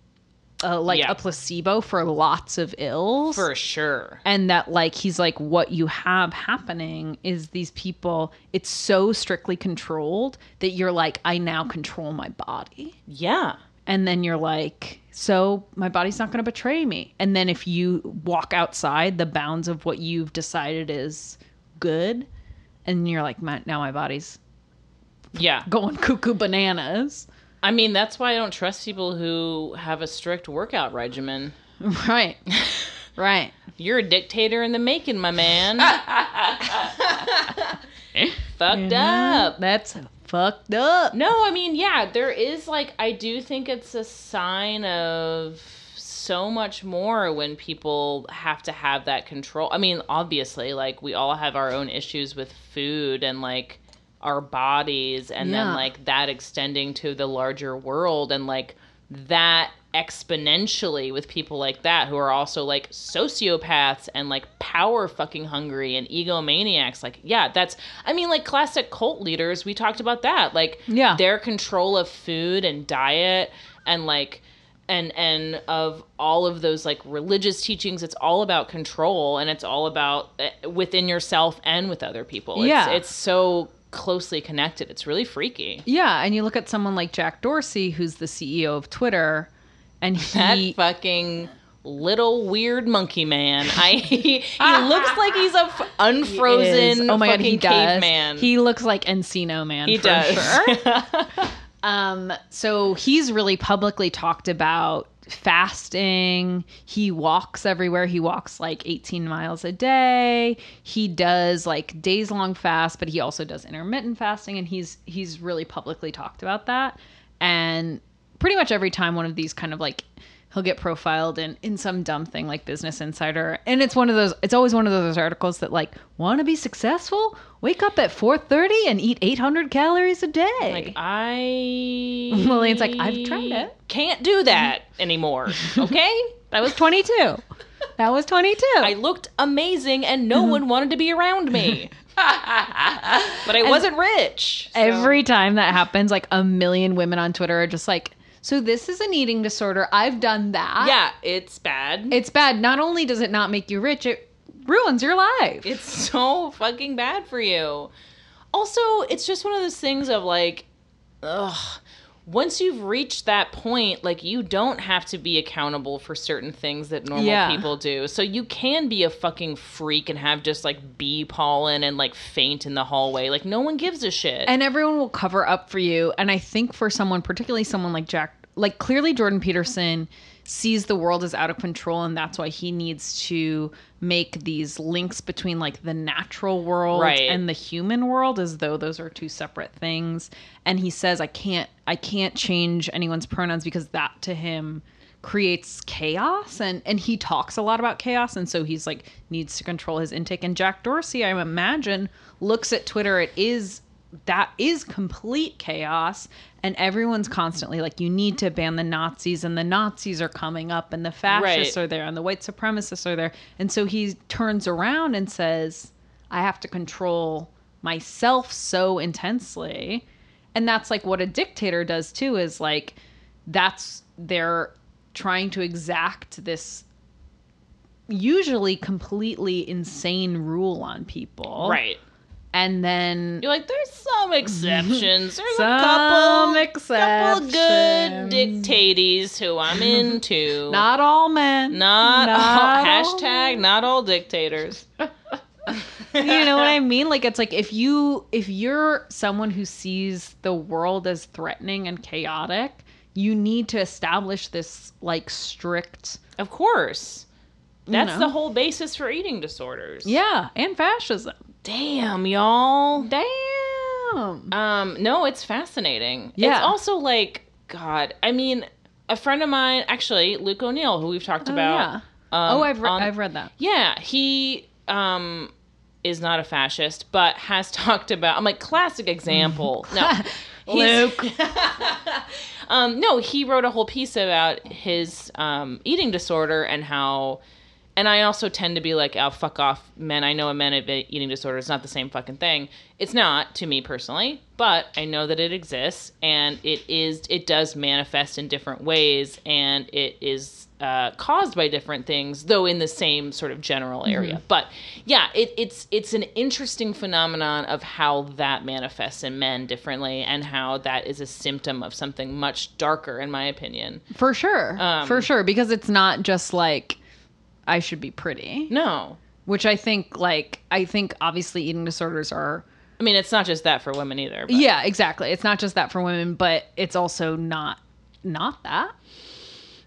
[SPEAKER 2] uh, like
[SPEAKER 1] Yeah.
[SPEAKER 2] a placebo for lots of ills.
[SPEAKER 1] For sure.
[SPEAKER 2] and that like he's like what you have happening is these people it's so strictly controlled that you're like I now control my body.
[SPEAKER 1] Yeah.
[SPEAKER 2] And then you're like, so my body's not going to betray me. And then if you walk outside the bounds of what you've decided is good, and you're like, my, now my body's
[SPEAKER 1] Yeah.
[SPEAKER 2] going cuckoo bananas.
[SPEAKER 1] I mean, that's why I don't trust people who have a strict workout regimen.
[SPEAKER 2] Right. right.
[SPEAKER 1] You're a dictator in the making, my man. Eh? Fucked up.
[SPEAKER 2] That's fucked up.
[SPEAKER 1] No, I mean, yeah, there is like I do think it's a sign of so much more when people have to have that control. I mean, obviously, like we all have our own issues with food and like our bodies and
[SPEAKER 2] Yeah.
[SPEAKER 1] then like that extending to the larger world and like that exponentially with people like that who are also like sociopaths and like power fucking hungry and egomaniacs like yeah that's i mean like classic cult leaders we talked about that like
[SPEAKER 2] Yeah.
[SPEAKER 1] their control of food and diet and like and and of all of those like religious teachings it's all about control and it's all about uh, within yourself and with other people it's,
[SPEAKER 2] Yeah.
[SPEAKER 1] it's so closely connected it's really freaky
[SPEAKER 2] Yeah, and you look at someone like Jack Dorsey, who's the CEO of Twitter, and he that
[SPEAKER 1] fucking little weird monkey man i he, he looks like he's a f- unfrozen
[SPEAKER 2] is- oh my god, he
[SPEAKER 1] fucking
[SPEAKER 2] does. He looks like Encino Man.
[SPEAKER 1] he
[SPEAKER 2] for
[SPEAKER 1] does
[SPEAKER 2] Sure. Um, so he's really publicly talked about fasting. He walks everywhere. He walks like 18 miles a day. He does like days long fast, but he also does intermittent fasting and he's he's really publicly talked about that. And pretty much every time one of these kind of like he'll get profiled in in some dumb thing like Business Insider, and it's one of those. It's always one of those articles that like want to be successful. Wake up at four thirty and eat eight hundred calories a day.
[SPEAKER 1] like i
[SPEAKER 2] Lillian's like, "I've tried it."
[SPEAKER 1] can't do that anymore okay
[SPEAKER 2] that was twenty two. that was twenty two.
[SPEAKER 1] I looked amazing and no one wanted to be around me. but I wasn't rich. so-
[SPEAKER 2] Every time that happens, like a million women on Twitter are just like, "So this is an eating disorder. I've done that.
[SPEAKER 1] Yeah, it's bad.
[SPEAKER 2] it's bad. Not only does it not make you rich, it ruins your life."
[SPEAKER 1] it's so fucking bad for you. Also, it's just one of those things of like, ugh. Once you've reached that point, like you don't have to be accountable for certain things that normal
[SPEAKER 2] Yeah.
[SPEAKER 1] people do. So you can be a fucking freak and have just like bee pollen and like faint in the hallway. Like no one gives a shit.
[SPEAKER 2] and everyone will cover up for you and i think for someone particularly someone like jack like clearly jordan peterson sees the world as out of control and that's why he needs to make these links between like the natural world
[SPEAKER 1] Right.
[SPEAKER 2] and the human world as though those are two separate things. And he says i can't i can't change anyone's pronouns because that to him creates chaos. And and he talks a lot about chaos and so he's like needs to control his intake. And Jack Dorsey I imagine looks at Twitter. It is that is complete chaos and everyone's constantly like you need to ban the Nazis and the Nazis are coming up and the fascists
[SPEAKER 1] Right.
[SPEAKER 2] are there and the white supremacists are there and so he turns around and says I have to control myself so intensely and that's like what a dictator does too is like that's they're trying to exact this usually completely insane rule on people
[SPEAKER 1] right.
[SPEAKER 2] And then
[SPEAKER 1] You're like, there's some exceptions. There's
[SPEAKER 2] Some
[SPEAKER 1] a couple, couple good dictators who I'm into.
[SPEAKER 2] not all men
[SPEAKER 1] not, all,
[SPEAKER 2] all
[SPEAKER 1] hashtag not all dictators.
[SPEAKER 2] you know what I mean? Like it's like if you if you're someone who sees the world as threatening and chaotic, you need to establish this like strict
[SPEAKER 1] Of course. That's
[SPEAKER 2] know.
[SPEAKER 1] the whole basis for eating disorders.
[SPEAKER 2] yeah, and fascism.
[SPEAKER 1] Damn, y'all.
[SPEAKER 2] Damn.
[SPEAKER 1] Um, no, it's fascinating.
[SPEAKER 2] Yeah.
[SPEAKER 1] It's also like, God, I mean, a friend of mine, actually, Luke O'Neill, who we've talked
[SPEAKER 2] Oh,
[SPEAKER 1] about.
[SPEAKER 2] yeah.
[SPEAKER 1] um,
[SPEAKER 2] oh, I've re-
[SPEAKER 1] on-
[SPEAKER 2] I've read that.
[SPEAKER 1] Yeah, he um is not a fascist, but has talked about. I'm like classic example. No,
[SPEAKER 2] Luke.
[SPEAKER 1] um, no, he wrote a whole piece about his um, eating disorder and how. And I also tend to be like, oh, fuck off, men. I know a man with eating disorder is not the same fucking thing. It's not to me personally, but I know that it exists and it is. It does manifest in different ways, and it is uh, caused by different things, though in the same sort of general area. But yeah, it, it's it's an interesting phenomenon of how that manifests in men differently, and how that is a symptom of something much darker, in my opinion.
[SPEAKER 2] For sure.
[SPEAKER 1] Um,
[SPEAKER 2] For sure because it's not just like I should be pretty,
[SPEAKER 1] No,
[SPEAKER 2] which I think like I think obviously eating disorders are
[SPEAKER 1] I mean it's not just that for women either. But
[SPEAKER 2] Yeah, exactly. It's not just that for women, but it's also not not that.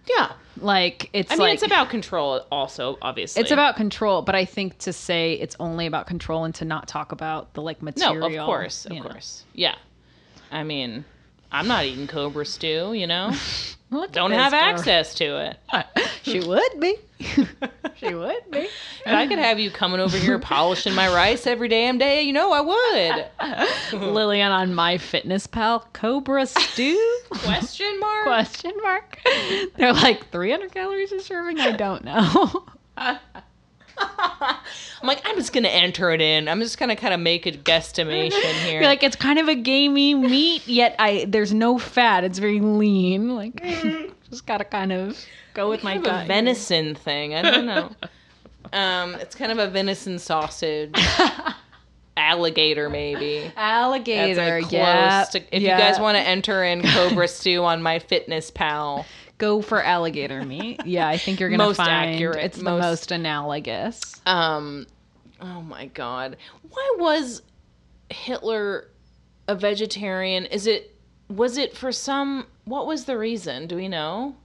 [SPEAKER 1] yeah.
[SPEAKER 2] Like it's
[SPEAKER 1] I mean,
[SPEAKER 2] like
[SPEAKER 1] it's about control, also. Obviously,
[SPEAKER 2] it's about control, but I think to say it's only about control and to not talk about the like material.
[SPEAKER 1] no, of course, of
[SPEAKER 2] know.
[SPEAKER 1] course, yeah. I mean, I'm not eating cobra stew, you know. Don't have
[SPEAKER 2] girl.
[SPEAKER 1] access to it.
[SPEAKER 2] she would be. she would be.
[SPEAKER 1] If I could have you coming over here polishing my rice every damn day, you know I would.
[SPEAKER 2] Lillian on my fitness pal, Cobra Stew?
[SPEAKER 1] Question mark?
[SPEAKER 2] Question mark. They're like 300 calories a serving. I don't know.
[SPEAKER 1] I'm like, I'm just gonna enter it in. I'm just gonna kind of make a guesstimation here.
[SPEAKER 2] You're like it's kind of a gamey meat, yet I there's no fat. It's very lean. Like Just gotta kind of go with my gut.
[SPEAKER 1] a venison thing. I don't know. um, it's kind of a venison sausage. Alligator, maybe. That's
[SPEAKER 2] Alligator,
[SPEAKER 1] close
[SPEAKER 2] yeah.
[SPEAKER 1] to, if
[SPEAKER 2] yeah.
[SPEAKER 1] you guys want to enter in Cobra Stew on my Fitness Pal,
[SPEAKER 2] go for alligator meat, yeah, I think you're gonna
[SPEAKER 1] Most
[SPEAKER 2] find
[SPEAKER 1] accurate,
[SPEAKER 2] it's the
[SPEAKER 1] most-
[SPEAKER 2] most analogous.
[SPEAKER 1] um, oh my god, why was Hitler a vegetarian? Is it was it for some? What was the reason? Do we know?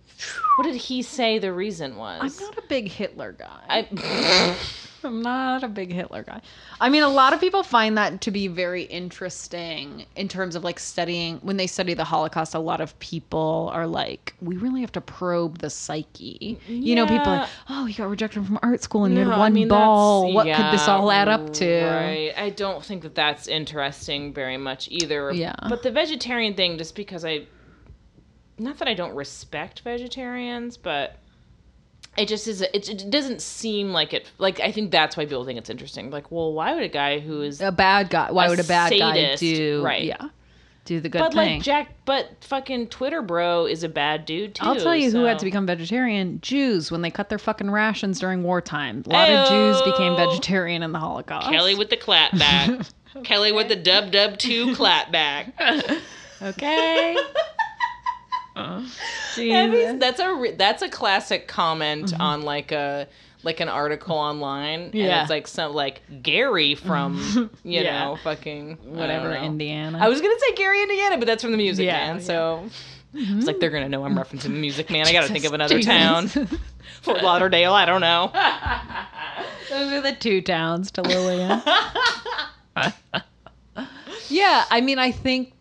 [SPEAKER 1] What did he say the reason was?
[SPEAKER 2] I'm not a big Hitler guy.
[SPEAKER 1] I,
[SPEAKER 2] I'm not a big Hitler guy. I mean, a lot of people find that to be very interesting in terms of like studying. When they study the Holocaust, a lot of people are like, we really have to probe the psyche. You know, people are like, oh, you got rejected from art school and you
[SPEAKER 1] No,
[SPEAKER 2] had
[SPEAKER 1] I
[SPEAKER 2] one
[SPEAKER 1] mean,
[SPEAKER 2] ball. What could this all add up to?
[SPEAKER 1] Right. I don't think that that's interesting very much either.
[SPEAKER 2] Yeah.
[SPEAKER 1] But the vegetarian thing, just because I, not that I don't respect vegetarians, but it just is. It, it doesn't seem like it. Like I think that's why people think it's interesting. Like, well, why would a guy who is
[SPEAKER 2] A bad guy. Why
[SPEAKER 1] A
[SPEAKER 2] would a bad guy do?
[SPEAKER 1] right.
[SPEAKER 2] Yeah. Do the good thing?
[SPEAKER 1] but
[SPEAKER 2] thing.
[SPEAKER 1] like Jack, but fucking Twitter bro is a bad dude too.
[SPEAKER 2] I'll tell you who had to become vegetarian. Jews when they cut their fucking rations during wartime. A lot of Jews became vegetarian in the Holocaust.
[SPEAKER 1] Kelly with the clap back. Kelly with the dub dub two clap back.
[SPEAKER 2] Okay. Jesus.
[SPEAKER 1] Uh, that's a re- that's a classic comment mm-hmm. on like a like an article online. And
[SPEAKER 2] Yeah.
[SPEAKER 1] it's like some like Gary from you
[SPEAKER 2] Yeah.
[SPEAKER 1] know fucking I
[SPEAKER 2] Whatever,
[SPEAKER 1] know.
[SPEAKER 2] Indiana.
[SPEAKER 1] I was gonna say Gary, Indiana, but that's from the Music
[SPEAKER 2] Yeah,
[SPEAKER 1] Man.
[SPEAKER 2] yeah.
[SPEAKER 1] So mm-hmm. it's like they're gonna know I'm referencing the Music Man. I gotta think of another
[SPEAKER 2] Jesus.
[SPEAKER 1] town. Fort Lauderdale. I don't know.
[SPEAKER 2] Those are the two towns to Lillian. yeah, I mean, I think,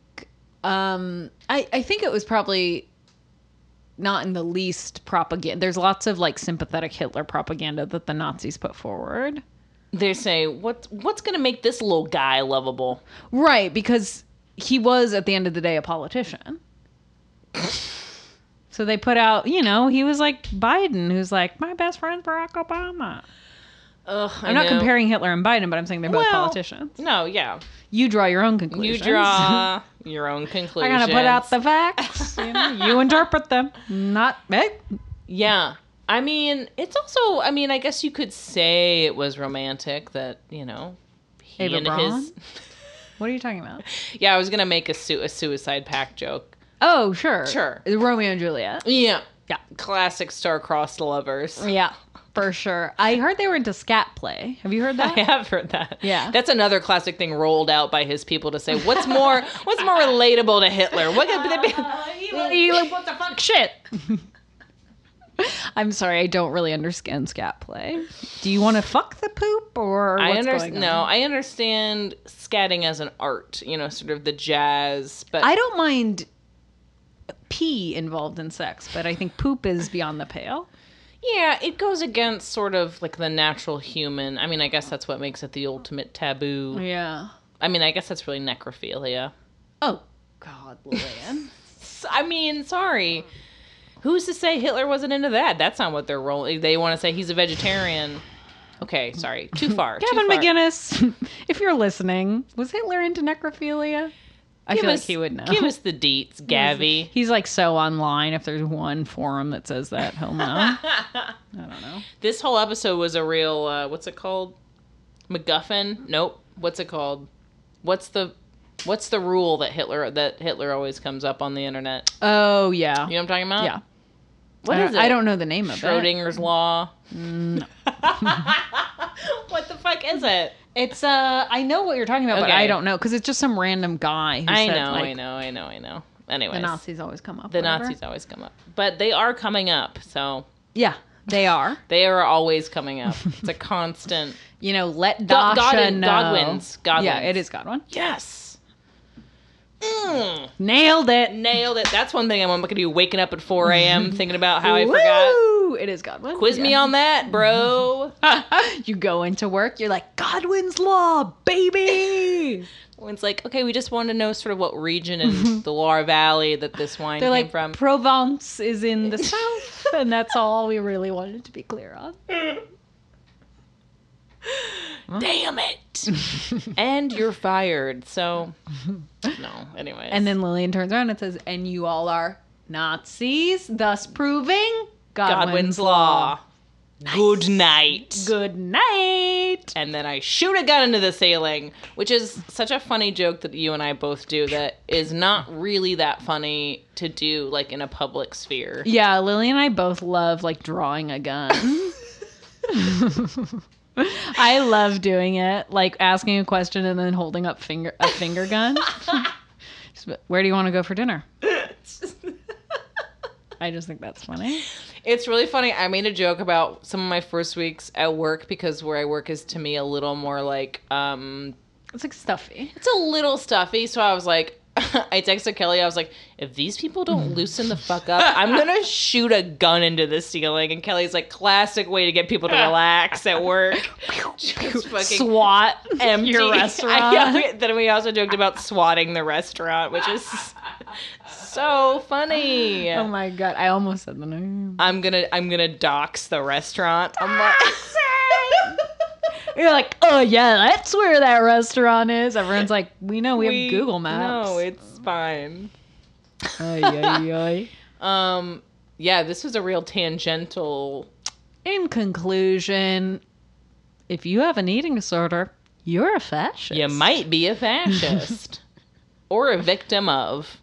[SPEAKER 2] um, I I think it was probably not in the least propaganda. There's lots of like sympathetic Hitler propaganda that the Nazis put forward.
[SPEAKER 1] They say what what's gonna make this little guy lovable?
[SPEAKER 2] Right, because he was at the end of the day a politician. so they put out, you know, he was like Biden, who's like my best friend Barack Obama.
[SPEAKER 1] Ugh,
[SPEAKER 2] I'm not comparing Hitler and Biden, but I'm saying they're both
[SPEAKER 1] Well,
[SPEAKER 2] politicians.
[SPEAKER 1] No, yeah.
[SPEAKER 2] You draw your own conclusions.
[SPEAKER 1] You draw your own conclusions.
[SPEAKER 2] I gotta put out the facts. You, know, you interpret them, not me.
[SPEAKER 1] Yeah. I mean, it's also, I mean, I guess you could say it was romantic that, you know, he
[SPEAKER 2] Eva
[SPEAKER 1] and
[SPEAKER 2] Braun?
[SPEAKER 1] his.
[SPEAKER 2] What are you talking about?
[SPEAKER 1] Yeah, I was going to make a, su- a suicide pact joke.
[SPEAKER 2] Oh, sure,
[SPEAKER 1] Sure.
[SPEAKER 2] Romeo and Juliet.
[SPEAKER 1] Yeah.
[SPEAKER 2] Yeah.
[SPEAKER 1] Classic star-crossed lovers.
[SPEAKER 2] Yeah, for sure. I heard they were into scat play. Have you heard that?
[SPEAKER 1] I have heard that.
[SPEAKER 2] Yeah.
[SPEAKER 1] That's another classic thing rolled out by his people to say, what's more, what's more relatable to Hitler? What could they be?
[SPEAKER 2] You like, what the fuck shit? I'm sorry, I don't really understand scat play. Do you want to fuck the poop or what's
[SPEAKER 1] I
[SPEAKER 2] going
[SPEAKER 1] understand.
[SPEAKER 2] on?
[SPEAKER 1] No, I understand scatting as an art. You know, sort of the jazz, but
[SPEAKER 2] I don't mind pee involved in sex, but I think poop is beyond the pale.
[SPEAKER 1] Yeah, it goes against sort of like the natural human. I mean, I guess that's what makes it the ultimate taboo.
[SPEAKER 2] Yeah.
[SPEAKER 1] I mean, I guess that's really necrophilia.
[SPEAKER 2] Oh God, Lillian.
[SPEAKER 1] I mean, sorry. Who's to say Hitler wasn't into that? That's not what they're rolling. They want to say he's a vegetarian. Okay, sorry. Too far. too
[SPEAKER 2] Kevin
[SPEAKER 1] far.
[SPEAKER 2] McGinnis, if you're listening, was Hitler into necrophilia? I
[SPEAKER 1] Give
[SPEAKER 2] feel
[SPEAKER 1] us,
[SPEAKER 2] like he would know.
[SPEAKER 1] Give us the deets, Gavi.
[SPEAKER 2] He's like so online. If there's one forum that says that, he'll know. I don't know.
[SPEAKER 1] This whole episode was a real uh, what's it called? MacGuffin? Nope. What's it called? What's the what's the rule that Hitler that Hitler always comes up on the internet?
[SPEAKER 2] Oh yeah,
[SPEAKER 1] You know what I'm talking about?
[SPEAKER 2] yeah.
[SPEAKER 1] What
[SPEAKER 2] I
[SPEAKER 1] is it?
[SPEAKER 2] I don't know the name of it.
[SPEAKER 1] Schrodinger's law.
[SPEAKER 2] No.
[SPEAKER 1] what the fuck is it?
[SPEAKER 2] It's uh, I know what you're talking about, but
[SPEAKER 1] Okay.
[SPEAKER 2] I don't know because it's just some random guy. Who
[SPEAKER 1] I
[SPEAKER 2] said,
[SPEAKER 1] know,
[SPEAKER 2] like,
[SPEAKER 1] I know, I know, I know. Anyways,
[SPEAKER 2] The Nazis always come up.
[SPEAKER 1] the
[SPEAKER 2] whatever.
[SPEAKER 1] Nazis always come up, but they are coming up. So
[SPEAKER 2] Yeah, they are.
[SPEAKER 1] they are always coming up. It's a constant.
[SPEAKER 2] You know, let Dasha
[SPEAKER 1] Godwin-
[SPEAKER 2] know.
[SPEAKER 1] Godwins. Godwins.
[SPEAKER 2] Yeah, it is Godwin.
[SPEAKER 1] Yes. Mm.
[SPEAKER 2] Nailed it.
[SPEAKER 1] Nailed it. That's one thing I'm going to do. Waking up at 4 a.m. thinking about how I forgot.
[SPEAKER 2] It is Godwin.
[SPEAKER 1] Quiz me on that, bro.
[SPEAKER 2] you go into work, you're like, Godwin's Law, baby.
[SPEAKER 1] It's like, okay, we just wanted to know sort of what region in the Loire Valley that this wine
[SPEAKER 2] They're
[SPEAKER 1] came
[SPEAKER 2] like,
[SPEAKER 1] from.
[SPEAKER 2] Provence is in the south, and that's all we really wanted to be clear on.
[SPEAKER 1] Damn it. and you're fired. So, no. Anyways.
[SPEAKER 2] And then Lillian turns around and says, and you all are Nazis, thus proving Godwin's,
[SPEAKER 1] Godwin's Law. Good night.
[SPEAKER 2] Good night.
[SPEAKER 1] and then I shoot a gun into the ceiling, which is such a funny joke that you and I both do that is not really that funny to do like in a public sphere.
[SPEAKER 2] Yeah, Lily and I both love like drawing a gun. I love doing it, like asking a question and then holding up finger a finger gun. Where do you want to go for dinner? I just think that's funny.
[SPEAKER 1] It's really funny. I made a joke about some of my first weeks at work because where I work is to me a little more like um
[SPEAKER 2] It's like stuffy.
[SPEAKER 1] it's a little stuffy, so I was like I texted Kelly. I was like, "If these people don't mm. loosen the fuck up, I'm gonna shoot a gun into the ceiling." And Kelly's like, "Classic way to get people to relax at work." Just fucking
[SPEAKER 2] SWAT
[SPEAKER 1] empty
[SPEAKER 2] your restaurant.
[SPEAKER 1] Yeah, we- then we also joked about swatting the restaurant, which is so funny.
[SPEAKER 2] Oh my god, I almost said the name.
[SPEAKER 1] I'm gonna I'm gonna dox the restaurant. I'm ah, like,
[SPEAKER 2] You're like, oh yeah, that's where that restaurant is. Everyone's like, we know we,
[SPEAKER 1] we-
[SPEAKER 2] have Google Maps.
[SPEAKER 1] No, it's fine.
[SPEAKER 2] Ay, ay, ay.
[SPEAKER 1] Um, yeah, this was a real tangential.
[SPEAKER 2] In conclusion, if you have an eating disorder, you're a fascist.
[SPEAKER 1] You might be a fascist or a victim of.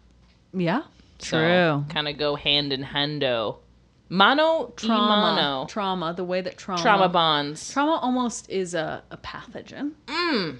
[SPEAKER 2] Yeah. True.
[SPEAKER 1] kind of go hand in hando. Mono
[SPEAKER 2] trauma.
[SPEAKER 1] Mono.
[SPEAKER 2] Trauma. The way that trauma.
[SPEAKER 1] Trauma bonds.
[SPEAKER 2] Trauma almost is a, a pathogen.
[SPEAKER 1] Mm.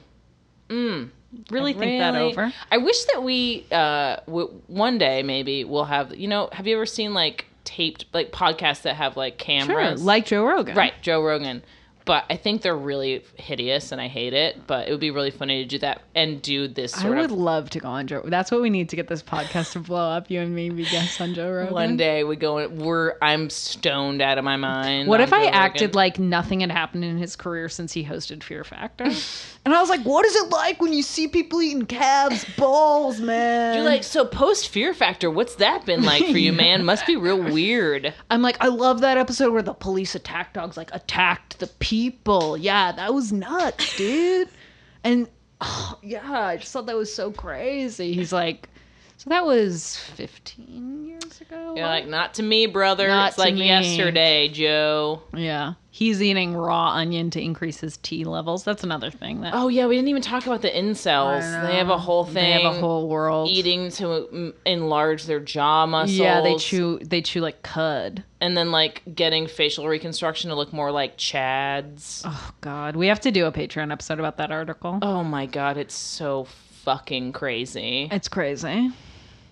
[SPEAKER 1] Mm.
[SPEAKER 2] Really think that over.
[SPEAKER 1] I wish that we uh w- one day maybe we'll have you know have you ever seen like taped like podcasts that have like
[SPEAKER 2] Sure.
[SPEAKER 1] cameras
[SPEAKER 2] Like Joe Rogan.
[SPEAKER 1] right Joe Rogan but I think they're really hideous and I hate it but it would be really funny to do that and do this
[SPEAKER 2] I would
[SPEAKER 1] of
[SPEAKER 2] love to go on Joe. That's what we need to get this podcast to blow up. You and me be guests on Joe Rogan.
[SPEAKER 1] one day we go we're I'm stoned out of my mind
[SPEAKER 2] What if I
[SPEAKER 1] Joe
[SPEAKER 2] acted like nothing had happened in his career since he hosted Fear Factor? and I was like, what is it like when you see people eating calves' balls, man?
[SPEAKER 1] You're like, so post Fear Factor, what's that been like for you, man? Must be real weird.
[SPEAKER 2] I'm like, I love that episode where the police attack dogs like attacked the people. Yeah, that was nuts, dude. and oh, yeah, I just thought that was so crazy. He's like, so that was 15 years ago.
[SPEAKER 1] You're like, not to me, brother.
[SPEAKER 2] Not
[SPEAKER 1] it's like
[SPEAKER 2] me.
[SPEAKER 1] yesterday, Joe.
[SPEAKER 2] yeah, he's eating raw onion to increase his T levels. That's another thing that
[SPEAKER 1] Oh yeah, we didn't even talk about the incels. They have a whole thing.
[SPEAKER 2] They have a whole world.
[SPEAKER 1] eating to mm, enlarge their jaw muscles.
[SPEAKER 2] Yeah, they chew. They chew like cud.
[SPEAKER 1] and then like getting facial reconstruction to look more like Chad's.
[SPEAKER 2] Oh God, we have to do a Patreon episode about that article.
[SPEAKER 1] Oh my god, it's so fucking crazy.
[SPEAKER 2] It's crazy.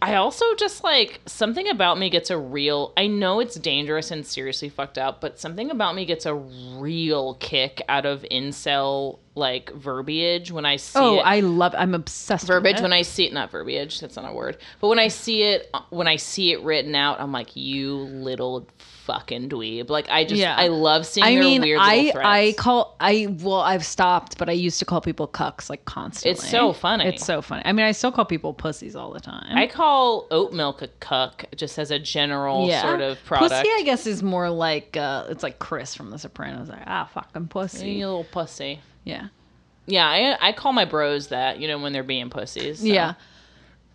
[SPEAKER 1] I also just like something about me gets a real. I know it's dangerous and seriously fucked up, but something about me gets a real kick out of incel like verbiage when I see
[SPEAKER 2] Oh,
[SPEAKER 1] it.
[SPEAKER 2] I love. I'm obsessed.
[SPEAKER 1] verbiage when I see it. Not verbiage. That's not a word. But when I see it, when I see it written out, I'm like, you little fucking dweeb. Like I just,
[SPEAKER 2] Yeah.
[SPEAKER 1] I love seeing
[SPEAKER 2] I mean,
[SPEAKER 1] weird
[SPEAKER 2] I. I call I well I've stopped, but I used to call people cucks like constantly.
[SPEAKER 1] It's so funny.
[SPEAKER 2] It's so funny. I mean, I still call people pussies all the time.
[SPEAKER 1] I call oat milk a cuck just as a general sort of product.
[SPEAKER 2] Pussy, I guess, is more like uh, it's like Chris from The Sopranos. Like ah, fucking pussy.
[SPEAKER 1] You little pussy.
[SPEAKER 2] Yeah,
[SPEAKER 1] Yeah, I, I call my bros that, you know, when they're being pussies. so.
[SPEAKER 2] yeah.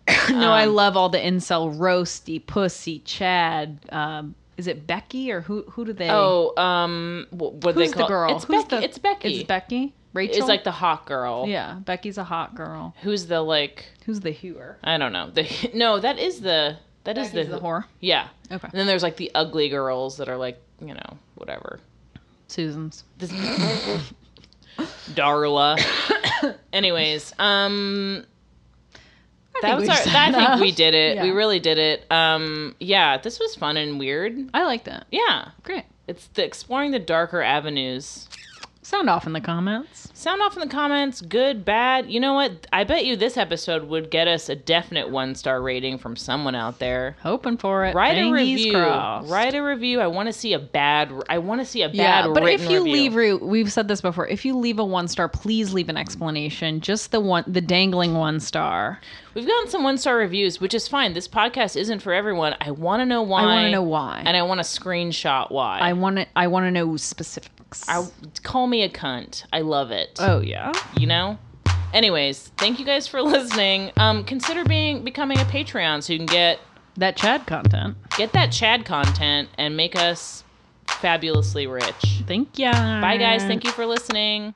[SPEAKER 2] no, I
[SPEAKER 1] Um,
[SPEAKER 2] love all the incel roasty pussy Chad. Um, is it Becky or who? Who do they?
[SPEAKER 1] Oh, um, what, what
[SPEAKER 2] who's
[SPEAKER 1] they call
[SPEAKER 2] the girl?
[SPEAKER 1] It's
[SPEAKER 2] Who's
[SPEAKER 1] Becky.
[SPEAKER 2] the-
[SPEAKER 1] it's Becky.
[SPEAKER 2] It's Becky. Rachel.
[SPEAKER 1] It's like the hot girl.
[SPEAKER 2] yeah. Becky's a hot girl.
[SPEAKER 1] Who's the like?
[SPEAKER 2] Who's the hooer?
[SPEAKER 1] I don't know. The no, that is the that is
[SPEAKER 2] Becky's
[SPEAKER 1] the,
[SPEAKER 2] the whore.
[SPEAKER 1] Yeah.
[SPEAKER 2] Okay.
[SPEAKER 1] And then there's like the ugly girls that are like, you know, whatever.
[SPEAKER 2] Susan's.
[SPEAKER 1] This Darla. Anyways, um that was our,
[SPEAKER 2] said
[SPEAKER 1] I think we did it. We really did it. Um yeah, this was fun and weird.
[SPEAKER 2] I like that.
[SPEAKER 1] Yeah.
[SPEAKER 2] Great.
[SPEAKER 1] It's the exploring the darker avenues.
[SPEAKER 2] Sound off in the comments.
[SPEAKER 1] Sound off in the comments, good, bad. You know what? I bet you this episode would get us a definite one star rating from someone out there.
[SPEAKER 2] Hoping for it.
[SPEAKER 1] Write a review.
[SPEAKER 2] crossed.
[SPEAKER 1] Write a review. I want to see a bad. I want to see a bad.
[SPEAKER 2] Yeah, but if you
[SPEAKER 1] review.
[SPEAKER 2] leave, we've said this before. If you leave a one star, please leave an explanation. Just the one, the dangling one star.
[SPEAKER 1] we've gotten some one star reviews, which is fine. This podcast isn't for everyone. I want to know why.
[SPEAKER 2] I want to know why.
[SPEAKER 1] and I want to screenshot why.
[SPEAKER 2] I want to. I want to know specifics.
[SPEAKER 1] I call me a cunt. I love it.
[SPEAKER 2] oh yeah.
[SPEAKER 1] you know. Anyways, thank you guys for listening. Um, consider being becoming a Patreon so you can get
[SPEAKER 2] that Chad content.
[SPEAKER 1] Get that Chad content and make us fabulously rich.
[SPEAKER 2] Thank you.
[SPEAKER 1] Bye, guys. Thank you for listening.